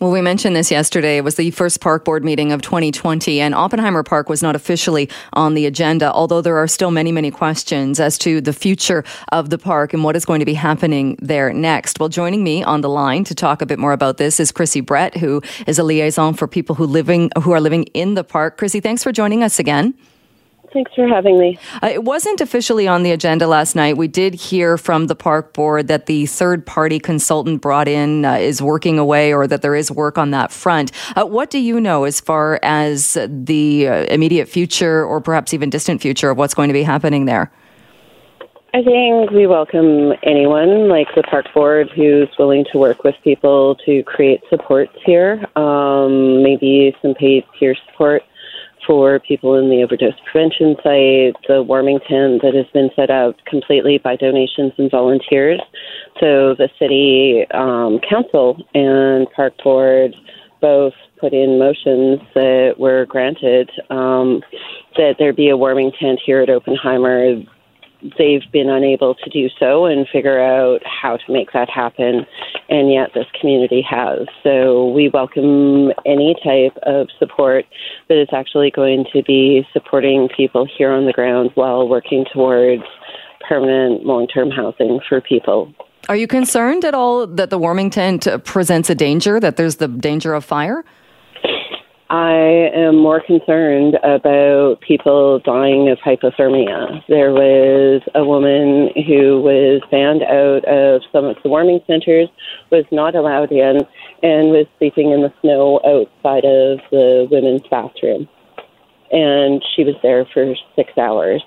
Well, we mentioned this yesterday. It was the first park board meeting of 2020, and Oppenheimer Park was not officially on the agenda, although there are still many, many questions as to the future of the park and what is going to be happening there next. Well, joining me on the line to talk a bit more about this is Chrissy Brett, who is a liaison for people who living who are living in the park. Chrissy, thanks for joining us again. Thanks for having me. Uh, it wasn't officially on the agenda last night. We did hear from the park board that the third party consultant brought in uh, is working away or that there is work on that front. Uh, what do you know as far as the uh, immediate future or perhaps even distant future of what's going to be happening there? I think we welcome anyone like the park board who's willing to work with people to create supports here, um, maybe some paid peer support for people in the overdose prevention site, the warming tent that has been set up completely by donations and volunteers. So the city um, council and park board both put in motions that were granted um, that there be a warming tent here at Oppenheimer they've been unable to do so and figure out how to make that happen, and yet this community has. So we welcome any type of support that is actually going to be supporting people here on the ground while working towards permanent long term housing for people. Are you concerned at all that the warming tent presents a danger, that there's the danger of fire? I am more concerned about people dying of hypothermia. There was a woman who was banned out of some of the warming centers, was not allowed in, and was sleeping in the snow outside of the women's bathroom. And she was there for six hours.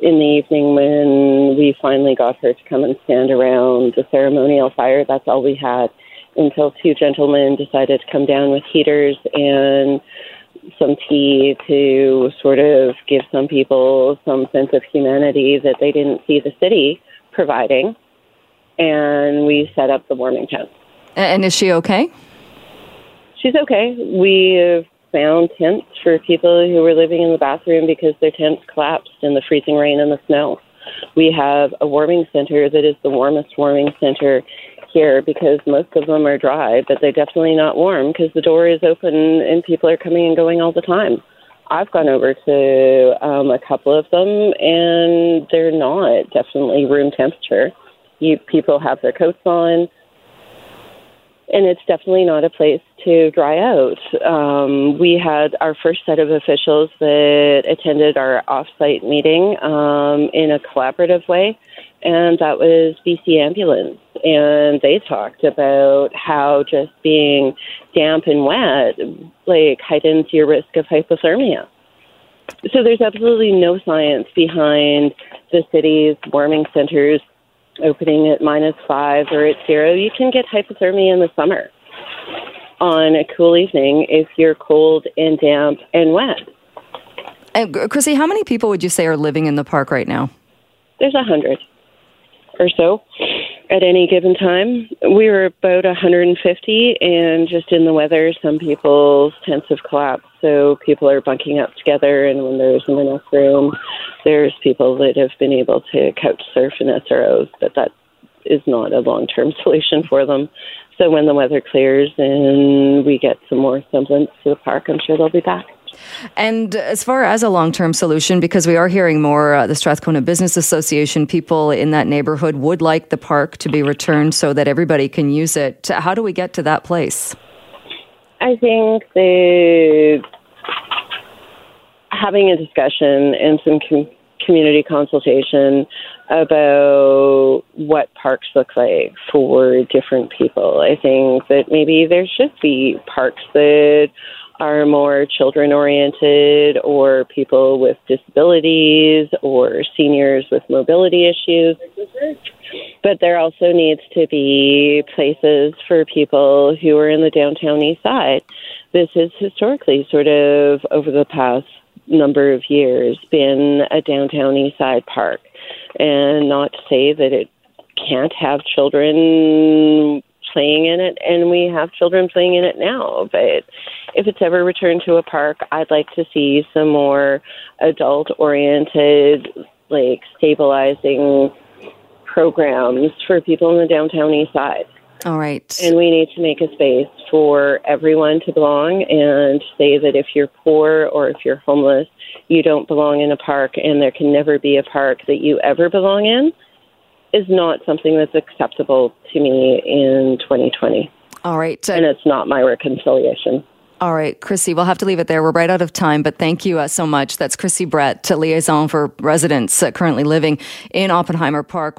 In the evening, when we finally got her to come and stand around the ceremonial fire, that's all we had until two gentlemen decided to come down with heaters and some tea to sort of give some people some sense of humanity that they didn't see the city providing. And we set up the warming tent. And is she okay? She's okay. We have found tents for people who were living in the bathroom because their tents collapsed in the freezing rain and the snow. We have a warming center that is the warmest warming center here because most of them are dry, but they're definitely not warm because the door is open and people are coming and going all the time. I've gone over to um, a couple of them and they're not definitely room temperature. You people have their coats on, and it's definitely not a place to dry out. Um, we had our first set of officials that attended our offsite meeting um, in a collaborative way and that was BC Ambulance. And they talked about how just being damp and wet like heightens your risk of hypothermia. So there's absolutely no science behind the city's warming centers opening at minus five or at zero. You can get hypothermia in the summer on a cool evening if you're cold and damp and wet. And Chrissy, how many people would you say are living in the park right now? There's a hundred or so at any given time. We were about 150, and just in the weather, some people's tents have collapsed. So people are bunking up together, and when there isn't enough room, there's people that have been able to couch surf in SROs, but that is not a long term solution for them. So when the weather clears and we get some more semblance to the park, I'm sure they'll be back. And as far as a long term solution, because we are hearing more, uh, the Strathcona Business Association, people in that neighborhood would like the park to be returned so that everybody can use it. How do we get to that place? I think the having a discussion and some com- community consultation about what parks look like for different people. I think that maybe there should be parks that are more children oriented or people with disabilities or seniors with mobility issues. But there also needs to be places for people who are in the downtown east side. This has historically, sort of over the past number of years, been a downtown east side park. And not to say that it can't have children playing in it, and we have children playing in it now. But if it's ever returned to a park, I'd like to see some more adult oriented, like stabilizing programs for people in the downtown east side. All right. And we need to make a space for everyone to belong and say that if you're poor or if you're homeless, you don't belong in a park and there can never be a park that you ever belong in is not something that's acceptable to me in 2020. All right. Uh, and it's not my reconciliation. All right, Chrissy, we'll have to leave it there. We're right out of time, but thank you uh, so much. That's Chrissy Brett, liaison for residents uh, currently living in Oppenheimer Park.